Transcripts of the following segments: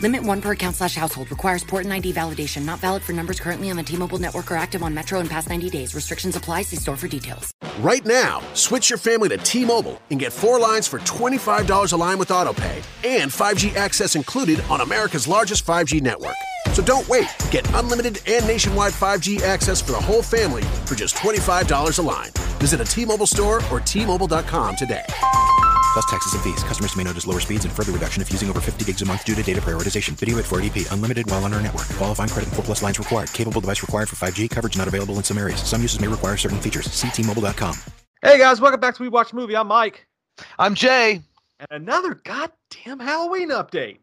Limit one per account slash household. Requires port and ID validation. Not valid for numbers currently on the T-Mobile network or active on Metro in past 90 days. Restrictions apply. See store for details. Right now, switch your family to T-Mobile and get four lines for $25 a line with AutoPay and 5G access included on America's largest 5G network. So don't wait. Get unlimited and nationwide 5G access for the whole family for just $25 a line. Visit a T-Mobile store or T-Mobile.com today. Plus taxes and fees. Customers may notice lower speeds and further reduction if using over 50 gigs a month due to data prioritization. Video at 480p. Unlimited while on our network. Qualifying credit and 4 plus lines required. Capable device required for 5G. Coverage not available in some areas. Some uses may require certain features. Ctmobile.com. Hey guys, welcome back to We Watch Movie. I'm Mike. I'm Jay. And another goddamn Halloween update.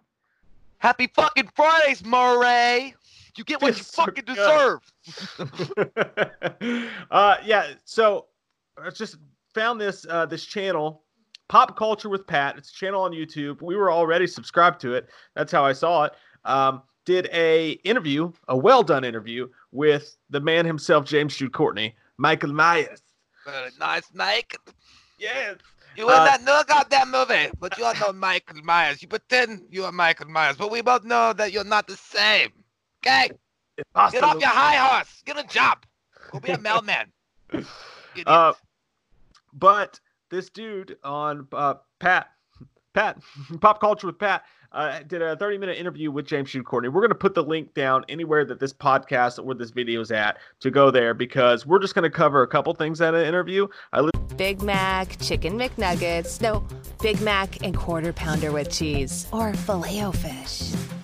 Happy fucking Fridays, Murray. You get what you Feels so fucking deserve. uh, yeah. So I just found this uh, this channel, Pop Culture with Pat. It's a channel on YouTube. We were already subscribed to it. That's how I saw it. Um, did a interview, a well done interview with the man himself, James Jude Courtney, Michael Myers. Very nice, Mike. Yes. You will Uh, not know that movie, but you are not Michael Myers. You pretend you are Michael Myers, but we both know that you're not the same. Okay? Get off your high horse. Get a job. Go be a mailman. Uh, but this dude on uh, Pat, Pat, Pop Culture with Pat, uh, did a 30 minute interview with James Jude Courtney. We're going to put the link down anywhere that this podcast or this video is at to go there because we're just going to cover a couple things at an interview. I li- Big Mac, Chicken McNuggets, no, Big Mac and Quarter Pounder with cheese, or filet O fish.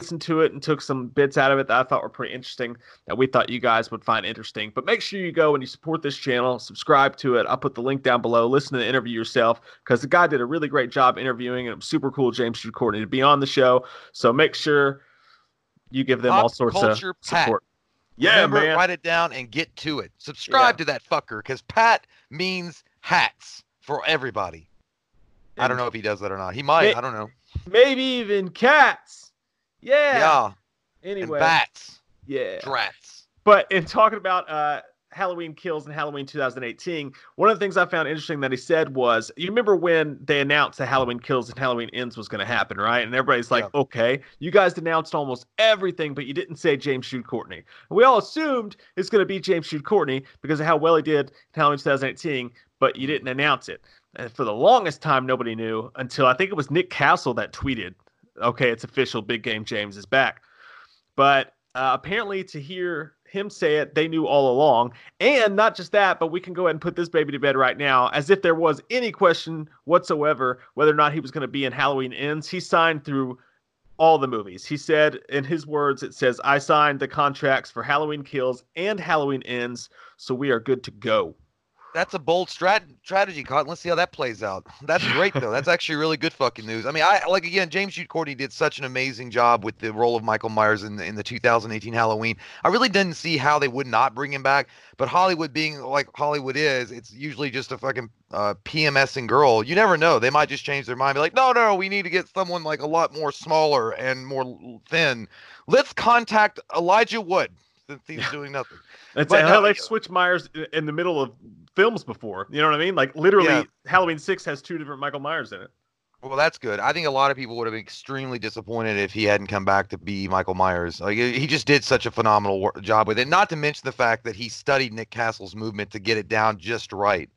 Listened to it and took some bits out of it that I thought were pretty interesting that we thought you guys would find interesting. But make sure you go and you support this channel, subscribe to it. I'll put the link down below. Listen to the interview yourself because the guy did a really great job interviewing and super cool, James Courtney, to be on the show. So make sure you give them Pop all sorts of Pat. support. Yeah, Remember, man. write it down and get to it. Subscribe to that fucker because Pat means hats for everybody. I don't know if he does that or not. He might. May- I don't know. Maybe even cats. Yeah. Yeah. Anyway. And bats. Yeah. Drats. But in talking about uh, Halloween Kills and Halloween 2018, one of the things I found interesting that he said was, you remember when they announced that Halloween Kills and Halloween Ends was going to happen, right? And everybody's like, okay, you guys announced almost everything, but you didn't say James Jude Courtney. And we all assumed it's going to be James Jude Courtney because of how well he did in Halloween 2018, but you didn't announce it. And for the longest time, nobody knew until I think it was Nick Castle that tweeted, okay, it's official, Big Game James is back. But uh, apparently, to hear him say it, they knew all along. And not just that, but we can go ahead and put this baby to bed right now, as if there was any question whatsoever whether or not he was going to be in Halloween Ends. He signed through all the movies. He said, in his words, it says, I signed the contracts for Halloween Kills and Halloween Ends, so we are good to go. That's a bold strat- strategy, Cotton. Let's see how that plays out. That's great, though. That's actually really good fucking news. I mean, I like again, James Jude Courtney did such an amazing job with the role of Michael Myers in the, in the 2018 Halloween. I really didn't see how they would not bring him back. But Hollywood being like Hollywood is, it's usually just a fucking uh, and girl. You never know. They might just change their mind, be like, no, no, we need to get someone like a lot more smaller and more thin. Let's contact Elijah Wood since he's doing nothing. That's But how no, they've switched Myers in the middle of films before. You know what I mean? Like literally, Yeah. Halloween Six has two different Michael Myers in it. Well, that's good. I think a lot of people would have been extremely disappointed if he hadn't come back to be Michael Myers. Like he just did such a phenomenal wor- job with it. Not to mention the fact that he studied Nick Castle's movement to get it down just right.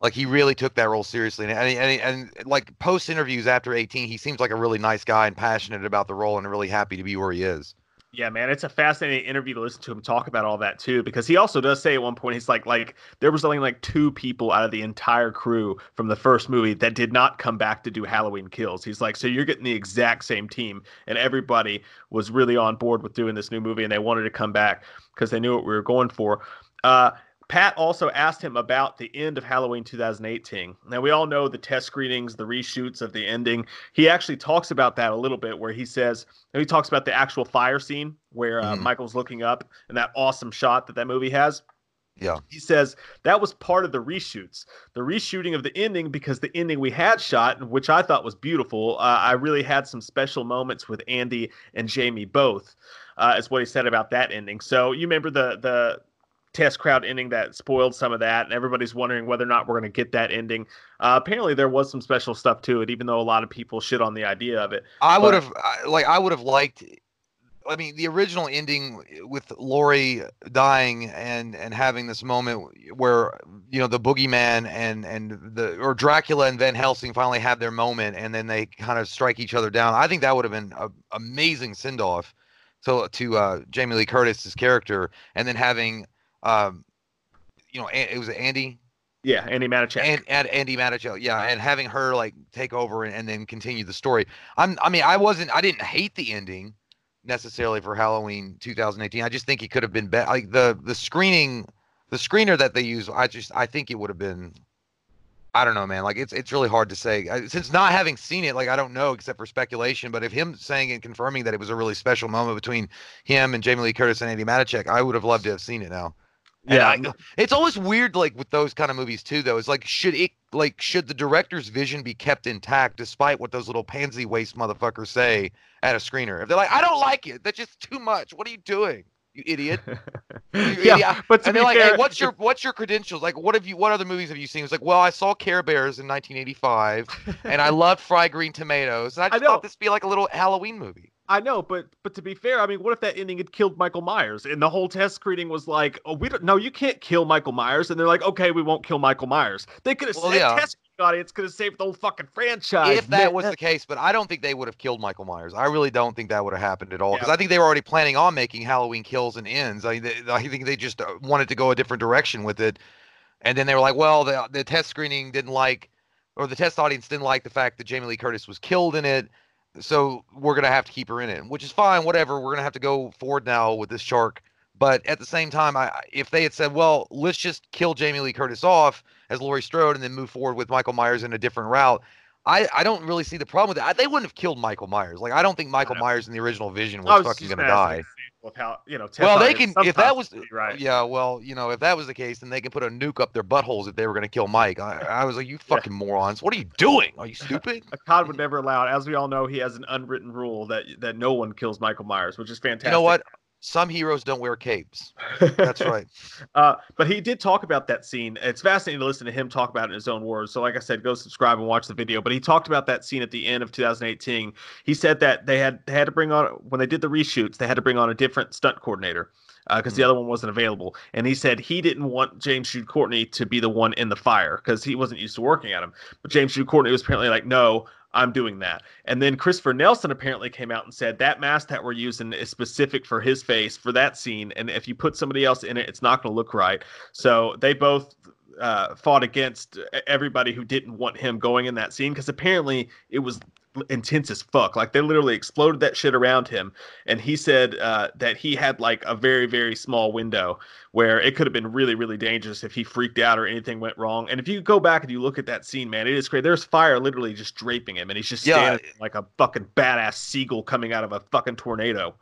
Like he really took that role seriously, and and, and, and like post interviews after 18, he seems like a really nice guy and passionate about the role, and really happy to be where he is. Yeah, man, it's a fascinating interview to listen to him talk about all that too, because he also does say at one point he's like, like there was only like two people out of the entire crew from the first movie that did not come back to do Halloween Kills. He's like, so you're getting the exact same team, and everybody was really on board with doing this new movie, and they wanted to come back because they knew what we were going for. Uh, Pat also asked him about the end of Halloween 2018. Now, we all know the test screenings, the reshoots of the ending. He actually talks about that a little bit, where he says, and he talks about the actual fire scene where uh, mm-hmm. Michael's looking up and that awesome shot that that movie has. Yeah. He says that was part of the reshoots, the reshooting of the ending, because the ending we had shot, which I thought was beautiful. Uh, I really had some special moments with Andi and Jamie both, uh, is what he said about that ending. So you remember the the test crowd ending that spoiled some of that, and everybody's wondering whether or not we're going to get that ending. Uh, apparently, there was some special stuff to it, even though a lot of people shit on the idea of it. I would have like I would have liked. I mean, the original ending with Laurie dying and and having this moment where you know the boogeyman and and the or Dracula and Van Helsing finally have their moment, and then they kind of strike each other down. I think that would have been an amazing send off to to uh, Jamie Lee Curtis's character, and then having um, you know, it was Andi. Yeah, Andi Matichak. And, and Andi Matichak, yeah, and having her like take over and, and then continue the story. I'm, I mean, I wasn't, I didn't hate the ending necessarily for Halloween 2018. I just think it could have been better. Like the the screening, the screener that they use, I just, I think it would have been. I don't know, man. Like it's it's really hard to say since not having seen it. Like I don't know except for speculation. But if him saying and confirming that it was a really special moment between him and Jamie Lee Curtis and Andi Matichak, I would have loved to have seen it now. Yeah, I, it's always weird, like with those kind of movies too. Though, it's like should it like should the director's vision be kept intact despite what those little pansy waste motherfuckers say at a screener? If they're like, I don't like it, that's just too much. What are you doing, you idiot? You yeah, idiot. but and they're like, fair, hey, what's your what's your credentials? Like, what have you? What other movies have you seen? It's like, well, I saw Care Bears in 1985, and I loved Fried Green Tomatoes. And I just I thought this would be like a little Halloween movie. I know, but but to be fair, I mean, what if that ending had killed Michael Myers and the whole test screening was like, oh, we don't, no, you can't kill Michael Myers, and they're like, okay, we won't kill Michael Myers. They could have well, yeah. test audience could have saved the whole fucking franchise. If that was the case, but I don't think they would have killed Michael Myers. I really don't think that would have happened at all because yeah. I think they were already planning on making Halloween Kills and Ends. I, they, I think they just uh, wanted to go a different direction with it, and then they were like, well, the the test screening didn't like, or the test audience didn't like the fact that Jamie Lee Curtis was killed in it so we're gonna have to keep her in it, which is fine. Whatever. We're gonna have to go forward now with this shark. But at the same time, I if they had said, well, let's just kill Jamie Lee Curtis off as Laurie Strode and then move forward with Michael Myers in a different route, I, I don't really see the problem with that. They wouldn't have killed Michael Myers. Like I don't think Michael Myers in the original Vision was, was fucking gonna die. With how you know, well, they can if that was right. Yeah, well, you know, if that was the case, then they can put a nuke up their buttholes if they were gonna kill Mike. I, I was like, you fucking yeah. morons! What are you doing? Are you stupid? God would never allow it. As we all know, he has an unwritten rule that that no one kills Michael Myers, which is fantastic. You know what? Some heroes don't wear capes. That's right. uh, but he did talk about that scene. It's fascinating to listen to him talk about it in his own words. So, like I said, go subscribe and watch the video. But he talked about that scene at the end of 2018. He said that they had they had to bring on when they did the reshoots, they had to bring on a different stunt coordinator because uh, the mm. other one wasn't available. And he said he didn't want James Jude Courtney to be the one in the fire because he wasn't used to working at him. But James Jude Courtney was apparently like, no, I'm doing that. And then Christopher Nelson apparently came out and said that mask that we're using is specific for his face for that scene. And if you put somebody else in it, it's not going to look right. So they both uh, fought against everybody who didn't want him going in that scene because apparently it was intense as fuck. Like they literally exploded that shit around him, and he said uh, that he had like a very very small window where it could have been really really dangerous if he freaked out or anything went wrong. And if you go back and you look at that scene, man, it is great. There's fire literally just draping him, and he's just standing like a fucking badass seagull coming out of a fucking tornado.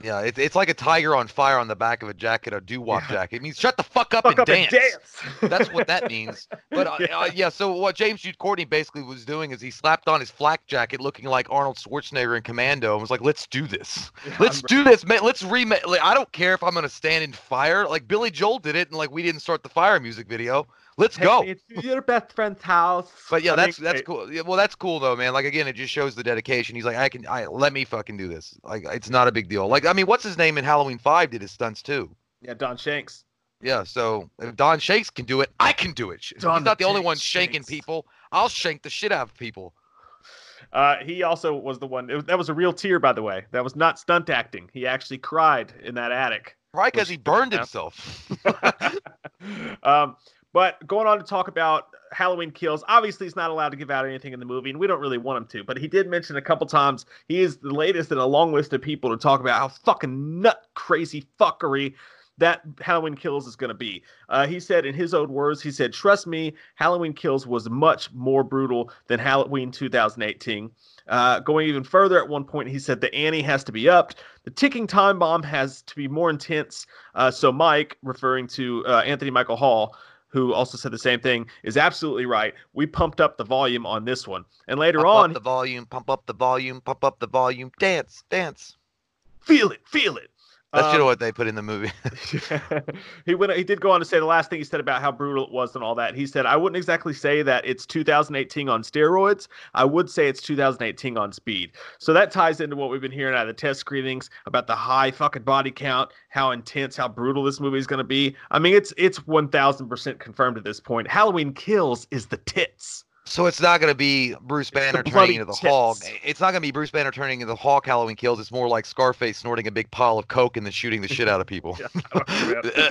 Yeah, it's it's like a tiger on fire on the back of a jacket, a doo wop yeah. jacket. It means shut the fuck up, fuck and, up dance. and, dance. That's what that means. But uh, yeah. Uh, yeah. so what James Jude Courtney basically was doing is he slapped on his flak jacket, looking like Arnold Schwarzenegger in Commando, and was like, "Let's do this. Yeah, Let's do this, man. Let's remake. Like, I don't care if I'm gonna stand in fire. Like Billy Joel did it, and like we didn't start the fire music video. Let's Take go. me to your best friend's house. But yeah, I that's mean, that's cool. Yeah, well, that's cool though, man. Like again, it just shows the dedication. He's like, I can, I let me fucking do this. Like it's not a big deal. Like I mean, what's his name in Halloween Five did his stunts too. Yeah, Don Shanks. Yeah, so if Don Shanks can do it, I can do it. Sh- He's Don not the only one shanking people. I'll shank the shit out of people. Uh, he also was the one. It was, that was a real tear, by the way. That was not stunt acting. He actually cried in that attic. Right, because he burned himself. um, but going on to talk about Halloween Kills, obviously he's not allowed to give out anything in the movie, and we don't really want him to. But he did mention a couple times he is the latest in a long list of people to talk about how fucking nut crazy fuckery that Halloween Kills is going to be. Uh, he said in his own words, he said, "Trust me, Halloween Kills was much more brutal than Halloween 2018." Uh, going even further, at one point he said the ante has to be upped. The ticking time bomb has to be more intense. Uh, so Mike, referring to uh, Anthony Michael Hall, who also said the same thing, is absolutely right. We pumped up the volume on this one, and later pump on, up the volume, pump up the volume, pump up the volume, dance, dance. feel it, feel it. That's Um, you know what they put in the movie. he went. He did go on to say the last thing he said about how brutal it was and all that. He said, "I wouldn't exactly say that it's 2018 on steroids. I would say it's 2018 on speed." So that ties into what we've been hearing out of the test screenings about the high fucking body count, how intense, how brutal this movie is going to be. I mean, it's it's 1,000 percent confirmed at this point. Halloween Kills is the tits. So it's not going to be Bruce Banner turning into the Hulk. It's not going to be Bruce Banner turning into the Hulk Halloween kills. It's more like Scarface snorting a big pile of coke and then shooting the shit out of people.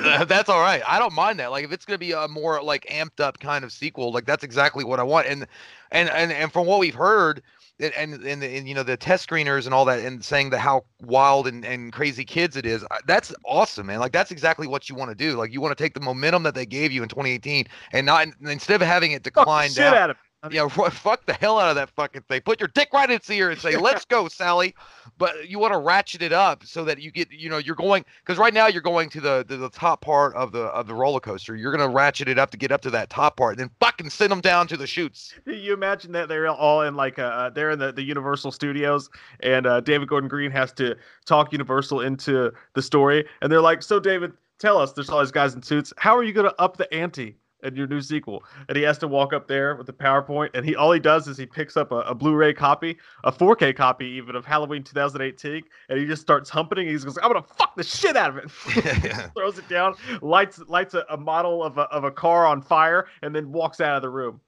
Uh, that's all right. I don't mind that. Like if it's going to be a more like amped up kind of sequel, like that's exactly what I want. And and and and from what we've heard and and, and, and you know the test screeners and all that and saying the how wild and, and crazy kids it is that's awesome man like that's exactly what you want to do like you want to take the momentum that they gave you in 2018 and not instead of having it decline shit down out of it. I mean, yeah, fuck the hell out of that fucking thing. Put your dick right in its ear and say, "Let's go, Sally." But you want to ratchet it up so that you get, you know, you're going because right now you're going to the, the the top part of the of the roller coaster. You're gonna ratchet it up to get up to that top part, and then fucking send them down to the chutes. You imagine that they're all in like uh they're in the, the Universal Studios and uh, David Gordon Green has to talk Universal into the story and they're like, so David, tell us, there's all these guys in suits. How are you gonna up the ante in your new sequel? And he has to walk up there with the PowerPoint and he all he does is he picks up a, a Blu-ray copy, a 4K copy even of Halloween 2018, and he just starts humping. He's goes, I'm gonna fuck the shit out of it. Throws it down, lights lights a, a model of a, of a car on fire, and then walks out of the room.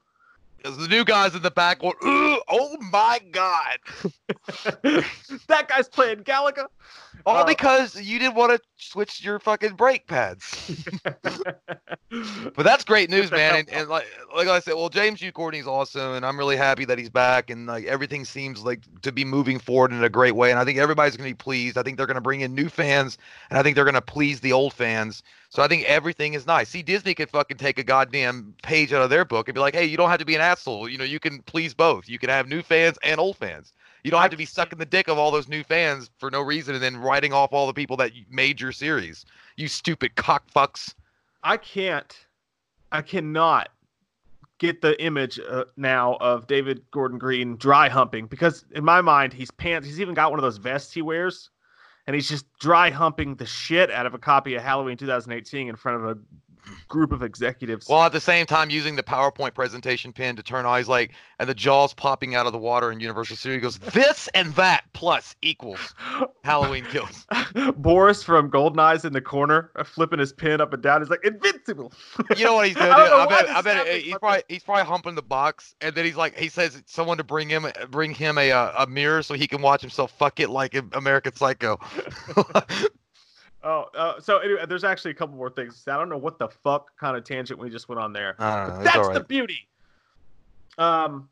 The new guys in the back going, "Ooh, "Oh my god!" that guy's playing Galaga. All Uh, because you didn't want to switch your fucking brake pads. But that's great news, man. And, and like like I said, well, James Jude Courtney's awesome, and I'm really happy that he's back, and like everything seems like to be moving forward in a great way. And I think everybody's gonna be pleased. I think they're gonna bring in new fans, and I think they're gonna please the old fans. So I think everything is nice. See, Disney could fucking take a goddamn page out of their book and be like, hey, you don't have to be an asshole. You know, you can please both. You can have new fans and old fans. You don't have to be sucking the dick of all those new fans for no reason and then writing off all the people that made your series. You stupid cockfucks. I can't, I cannot get the image uh, now of David Gordon Green dry humping because in my mind he's pants. He's even got one of those vests he wears, and he's just dry humping the shit out of a copy of Halloween 2018 in front of a group of executives. Well, at the same time, using the PowerPoint presentation pin to turn on, he's like, and the jaws popping out of the water in Universal Studios. He goes, this and that plus equals Halloween kills. Boris from Goldeneye's in the corner, uh, flipping his pin up and down. He's like, "Invincible." You know what he's doing? I I bet, I bet happening, he's probably he's probably humping the box, and then he's like, he says someone to bring him bring him a uh, a mirror so he can watch himself fuck it like American Psycho. Oh, uh, so anyway, there's actually a couple more things. I don't know what the fuck kind of tangent we just went on there. I know. But that's all the beauty. Um,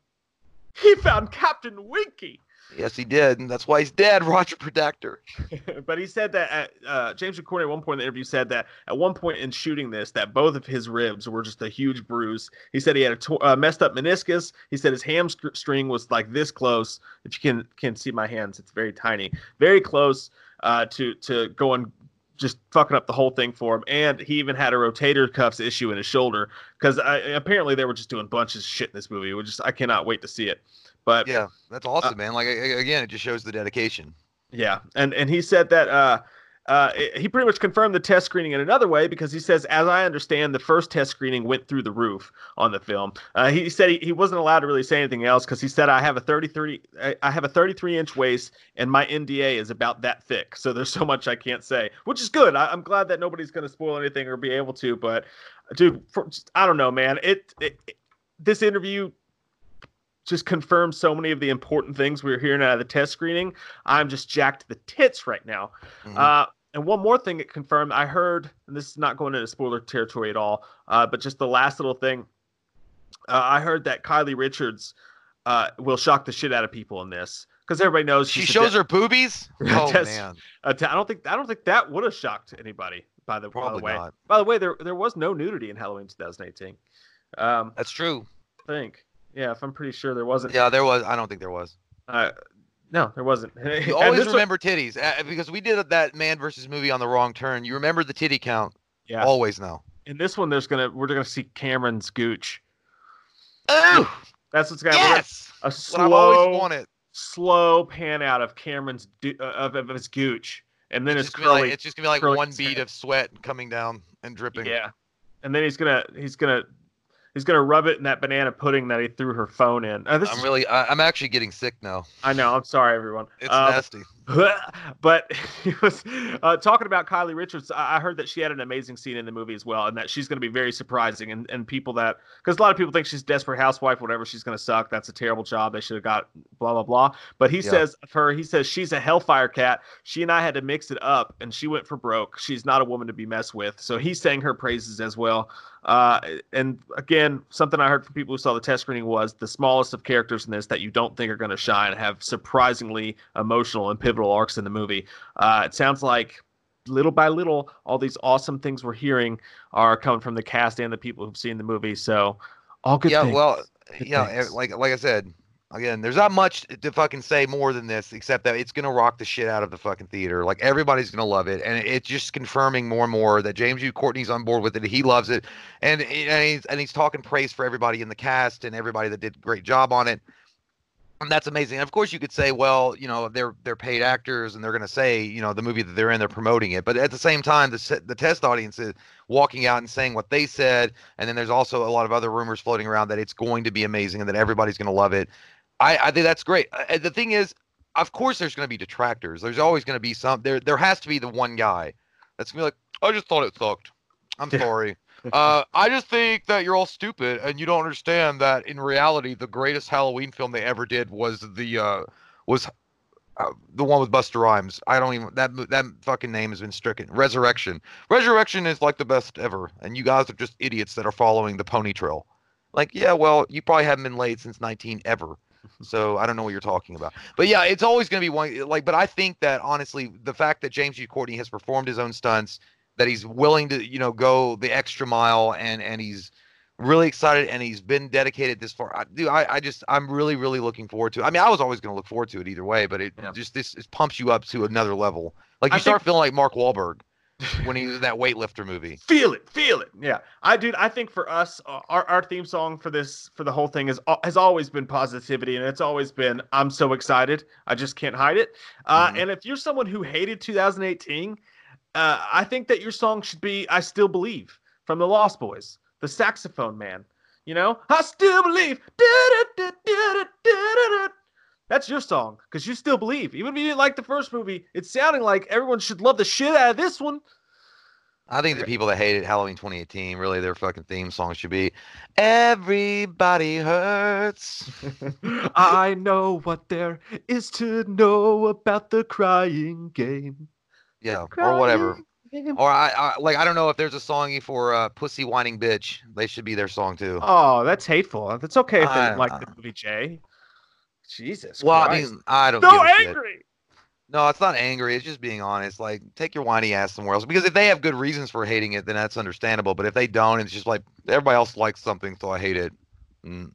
he found Captain Winky, Yes, he did, and that's why he's dead. Roger Predactor. but he said that at, uh, James McCorney at one point in the interview said that at one point in shooting this, that both of his ribs were just a huge bruise. He said he had a to- uh, messed up meniscus. He said his hamstring was like this close. If you can can see my hands, it's very tiny, very close uh, to to going just fucking up the whole thing for him. And he even had a rotator cuffs issue in his shoulder because apparently they were just doing bunches of shit in this movie. Which just I cannot wait to see it. But Yeah, that's awesome, man. Like again, it just shows the dedication. yeah, and and he said that uh, uh, he pretty much confirmed the test screening in another way because he says, as I understand, the first test screening went through the roof on the film. Uh, he said he, he wasn't allowed to really say anything else because he said I have a 33 I have a 33 inch waist and my NDA is about that thick, so there's so much I can't say, which is good. I, am glad that nobody's going to spoil anything or be able to, but dude, for, I don't know, man. It, it, it this interview just confirms so many of the important things we are hearing out of the test screening. I'm just jacked to the tits right now. Mm-hmm. Uh, and one more thing it confirmed, I heard, and this is not going into spoiler territory at all, uh, but just the last little thing. Uh, I heard that Kylie Richards uh, will shock the shit out of people in this because everybody knows she shows de- her boobies. Oh test, man, I don't think I don't think that would have shocked anybody. By the, by the way, not. by the way, there there was no nudity in Halloween 2018. Um, That's true. I think. Yeah, if I'm pretty sure there wasn't. Yeah, there was. I don't think there was. Uh, no, there wasn't. You always remember titties uh, because we did that man versus movie on the wrong turn. You remember the titty count. Yeah. Always now. In this one, there's gonna we're gonna see Cameron's gooch. Oh, that's what's gonna yes. a slow, slow pan out of Cameron's uh, of, of his gooch, and then it's, it's curly. Like, it's just gonna be like one bead of sweat coming down and dripping. Yeah, and then he's gonna he's gonna he's gonna rub it in that banana pudding that he threw her phone in. Uh, I'm really, I, am actually getting sick now. I know. I'm sorry, everyone. It's um, nasty. But he was uh, talking about Kylie Richards. I heard that she had an amazing scene in the movie as well, and that she's going to be very surprising. And, and people that, because a lot of people think she's desperate housewife, whatever, she's going to suck. That's a terrible job. They should have got blah blah blah. But he yeah. says of her, he says she's a hellfire cat. She and I had to mix it up, and she went for broke. She's not a woman to be messed with. So he sang her praises as well. Uh, and again, something I heard from people who saw the test screening was the smallest of characters in this that you don't think are going to shine have surprisingly emotional and pivotal arcs in the movie. Uh, it sounds like little by little, all these awesome things we're hearing are coming from the cast and the people who've seen the movie. So, all good. Yeah, things. well, good yeah, things. like like I said, again, there's not much to fucking say more than this, except that it's gonna rock the shit out of the fucking theater. Like everybody's gonna love it, and it's just confirming more and more that James Jude Courtney's on board with it. He loves it, and and he's and he's talking praise for everybody in the cast and everybody that did a great job on it. And that's amazing. And of course, you could say, well, you know, they're they're paid actors, and they're going to say, you know, the movie that they're in, they're promoting it. But at the same time, the the test audience is walking out and saying what they said, and then there's also a lot of other rumors floating around that it's going to be amazing and that everybody's going to love it. I, I think that's great. Uh, the thing is, of course, there's going to be detractors. There's always going to be some. There, there has to be the one guy that's going to be like, I just thought it sucked. I'm sorry. Uh, I just think that you're all stupid and you don't understand that in reality, the greatest Halloween film they ever did was the uh, was uh, the one with Busta Rhymes. I don't even that that fucking name has been stricken. Resurrection. Resurrection is like the best ever, and you guys are just idiots that are following the pony trail. Like, yeah, well, you probably haven't been late since 19 ever. So I don't know what you're talking about. But yeah, it's always going to be one like but I think that honestly the fact that James Jude Courtney has performed his own stunts, that he's willing to, you know, go the extra mile and and he's really excited and he's been dedicated this far. I, dude, I, I just I'm really really looking forward to. It. I mean, I was always going to look forward to it either way, but it yeah. just this it pumps you up to another level. Like you I start think, feeling like Mark Wahlberg when he was in that weightlifter movie. Feel it, feel it. Yeah, I dude, I think for us, uh, our our theme song for this for the whole thing is uh, has always been positivity, and it's always been I'm so excited, I just can't hide it. Uh, mm-hmm. And if you're someone who hated 2018, uh, I think that your song should be I Still Believe from the Lost Boys, the saxophone man. You know, I still believe. That's your song because you still believe. Even if you didn't like the first movie, it's sounding like everyone should love the shit out of this one. I think the people that hated Halloween 2018, really their fucking theme song should be Everybody Hurts. I know what there is to know about the crying game. Yeah, crying or whatever. Or I, I, like I don't know if there's a song for uh, Pussy Whining Bitch. They should be their song too. Oh, that's hateful. That's okay if they uh, like the movie Jay. Jesus. Well, Christ. I mean, I don't. So angry. Shit. No, it's not angry. It's just being honest. Like, take your whiny ass somewhere else. Because if they have good reasons for hating it, then that's understandable. But if they don't, it's just like everybody else likes something, so I hate it. Mm,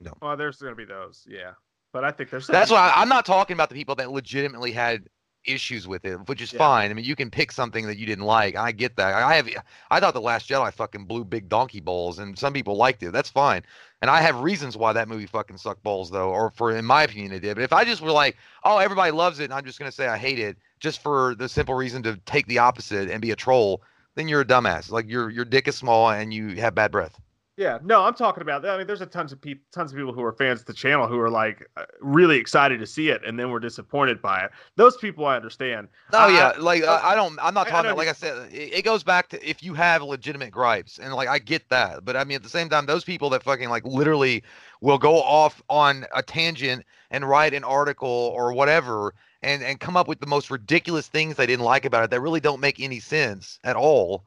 no. Well, there's gonna be those, yeah. But I think there's. That's why I'm not talking about the people that legitimately had issues with it, which is Yeah. fine. I mean, you can pick something that you didn't like. I get that. I have. I thought the Last Jedi fucking blew big donkey balls, and some people liked it. That's fine. And I have reasons why that movie fucking sucked balls, though, or for in my opinion it did. But if I just were like, oh, everybody loves it, and I'm just gonna say I hate it, just for the simple reason to take the opposite and be a troll, then you're a dumbass. Like your your dick is small and you have bad breath. Yeah, no, I'm talking about that. I mean, there's a tons of people, tons of people who are fans of the channel who are like uh, really excited to see it, and then were disappointed by it. Those people I understand. Oh I- yeah, like I, I don't. I'm not I- I talking about. Like I said, it, it goes back to if you have legitimate gripes, and like I get that, but I mean at the same time, those people that fucking like literally will go off on a tangent and write an article or whatever, and and come up with the most ridiculous things they didn't like about it that really don't make any sense at all.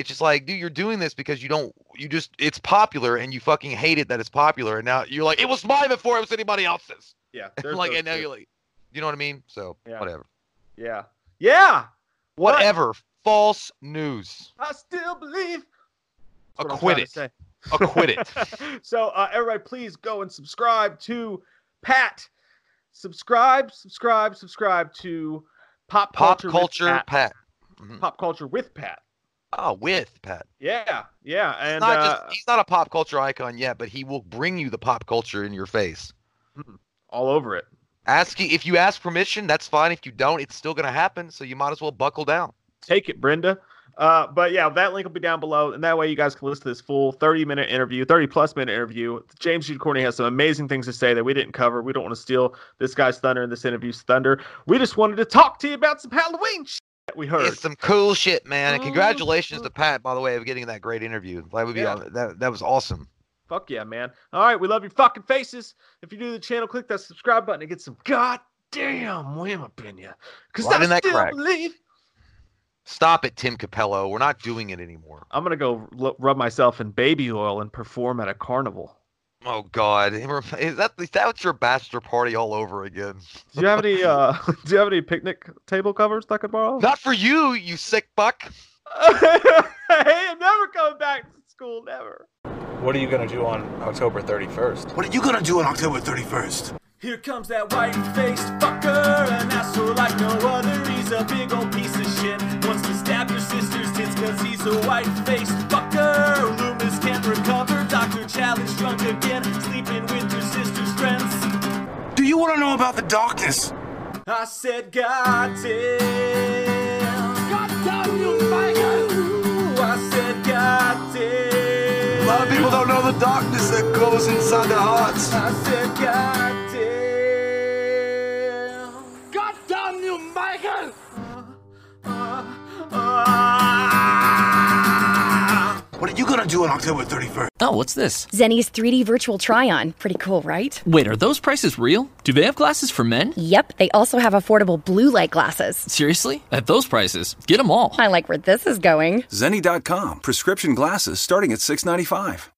It's just like, dude, you're doing this because you don't, you just, it's popular and you fucking hate it that it's popular, and now you're like, it was mine before it was anybody else's. yeah, And like, and now you're like, you know what I mean? So Yeah. whatever. yeah, yeah. What? Whatever. False news. I still believe. What Acquit it. Acquit it. so uh, everybody, please go and subscribe to Pat. Subscribe, subscribe, subscribe to Pop Pop Culture, with culture, Pat. Pat. Mhm. Pop Culture with Pat. Oh, with Pat. Yeah, yeah, He's and not uh, just he's not a pop culture icon yet, but he will bring you the pop culture in your face. all over it. Asking if you ask permission, that's fine. If you don't, it's still gonna happen. So you might as well buckle down. Take it, Brenda. Uh, but yeah, that link will be down below, and that way you guys can listen to this full 30 minute interview, 30 plus minute interview. James Jude Courtney has some amazing things to say that we didn't cover. We don't want to steal this guy's thunder and this interview's thunder. We just wanted to talk to you about some Halloween we heard. It's some cool shit, man. And Mhm. congratulations to Pat, by the way, of getting that great interview. That would be Yeah. that that was awesome. Fuck yeah, man. All right, we love your fucking faces. If you're new to the channel, click that subscribe button and get some goddamn women up in you. Because Right I in that still crack. believe. Stop it, Tim Cappello. We're not doing it anymore. I'm going to go l- rub myself in baby oil and perform at a carnival. Oh God, is that is that what's your bachelor party all over again? Do you have any uh do you have any picnic table covers that I could borrow? Not for you, you sick buck. hey, I'm never coming back to school, never. What are you gonna do on October 31st? What are you gonna do on October 31st? Here comes that white-faced fucker, an asshole like no other. He's a big old piece of shit. Wants to stab your sister's tits cause he's a white-faced fucker. Challenge drunk again, sleeping with your sister's friends. Do you wanna know about the darkness? I said, God damn. God damn you, Michael. I said, God damn. A lot of people don't know the darkness that goes inside their hearts. I said, God damn. God damn you, Michael. What are you gonna do on October 31st? Oh, what's this? Zenni's 3D virtual try on. Pretty cool, right? Wait, are those prices real? Do they have glasses for men? Yep, they also have affordable blue light glasses. Seriously? At those prices, get them all. I like where this is going. Zenni.com, prescription glasses starting at $6.95.